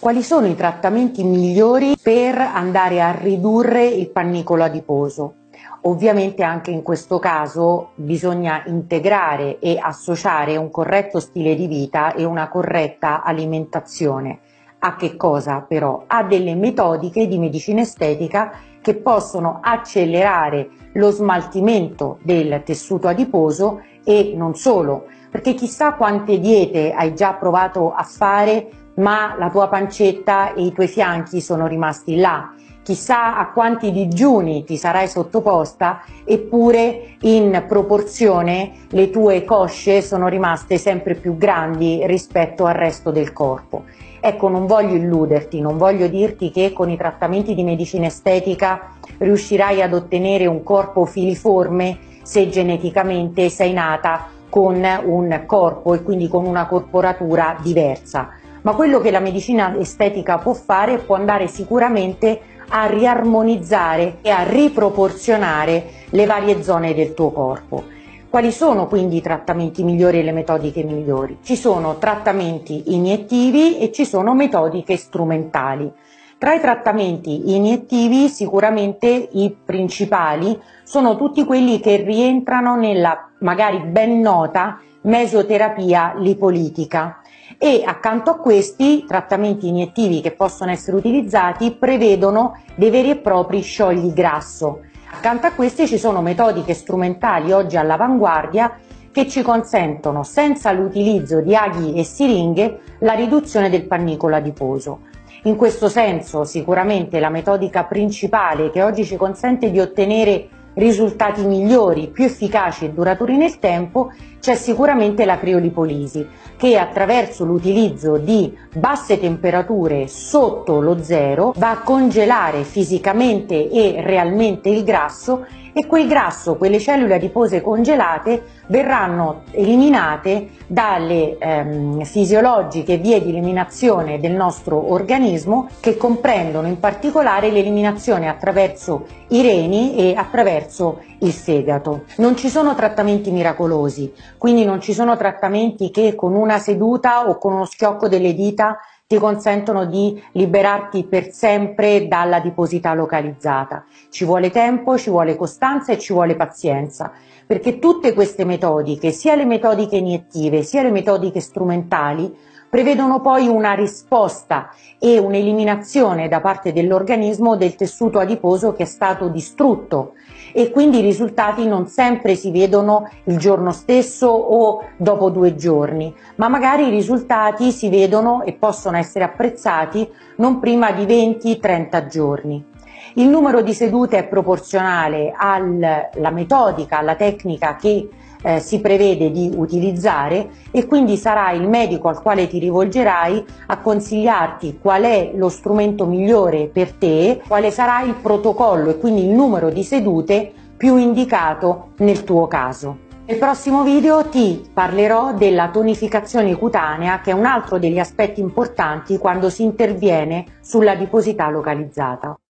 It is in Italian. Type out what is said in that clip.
Quali sono i trattamenti migliori per andare a ridurre il pannicolo adiposo? Ovviamente anche in questo caso bisogna integrare e associare un corretto stile di vita e una corretta alimentazione. A che cosa però? A delle metodiche di medicina estetica che possono accelerare lo smaltimento del tessuto adiposo e non solo, perché chissà quante diete hai già provato a fare ma la tua pancetta e i tuoi fianchi sono rimasti là. Chissà a quanti digiuni ti sarai sottoposta, eppure in proporzione le tue cosce sono rimaste sempre più grandi rispetto al resto del corpo. Ecco, non voglio illuderti, non voglio dirti che con i trattamenti di medicina estetica riuscirai ad ottenere un corpo filiforme se geneticamente sei nata con un corpo e quindi con una corporatura diversa ma quello che la medicina estetica può fare può andare sicuramente a riarmonizzare e a riproporzionare le varie zone del tuo corpo. Quali sono quindi i trattamenti migliori e le metodiche migliori? Ci sono trattamenti iniettivi e ci sono metodiche strumentali. Tra i trattamenti iniettivi sicuramente i principali sono tutti quelli che rientrano nella magari ben nota mesoterapia lipolitica e accanto a questi trattamenti iniettivi che possono essere utilizzati prevedono dei veri e propri sciogli grasso. Accanto a questi ci sono metodiche strumentali oggi all'avanguardia che ci consentono, senza l'utilizzo di aghi e siringhe, la riduzione del pannicolo adiposo. In questo senso sicuramente la metodica principale che oggi ci consente di ottenere risultati migliori, più efficaci e duraturi nel tempo, c'è sicuramente la criolipolisi, che attraverso l'utilizzo di basse temperature sotto lo zero va a congelare fisicamente e realmente il grasso e quel grasso, quelle cellule adipose congelate verranno eliminate dalle ehm, fisiologiche vie di eliminazione del nostro organismo che comprendono in particolare l'eliminazione attraverso i reni e attraverso il fegato. Non ci sono trattamenti miracolosi, quindi non ci sono trattamenti che con una seduta o con uno schiocco delle dita ti consentono di liberarti per sempre dalla diposità localizzata. Ci vuole tempo, ci vuole costanza e ci vuole pazienza, perché tutte queste metodiche, sia le metodiche iniettive sia le metodiche strumentali, prevedono poi una risposta e un'eliminazione da parte dell'organismo del tessuto adiposo che è stato distrutto e quindi i risultati non sempre si vedono il giorno stesso o dopo due giorni, ma magari i risultati si vedono e possono essere apprezzati non prima di 20-30 giorni. Il numero di sedute è proporzionale alla metodica, alla tecnica che eh, si prevede di utilizzare e quindi sarà il medico al quale ti rivolgerai a consigliarti qual è lo strumento migliore per te, quale sarà il protocollo e quindi il numero di sedute più indicato nel tuo caso. Nel prossimo video ti parlerò della tonificazione cutanea che è un altro degli aspetti importanti quando si interviene sulla adiposità localizzata.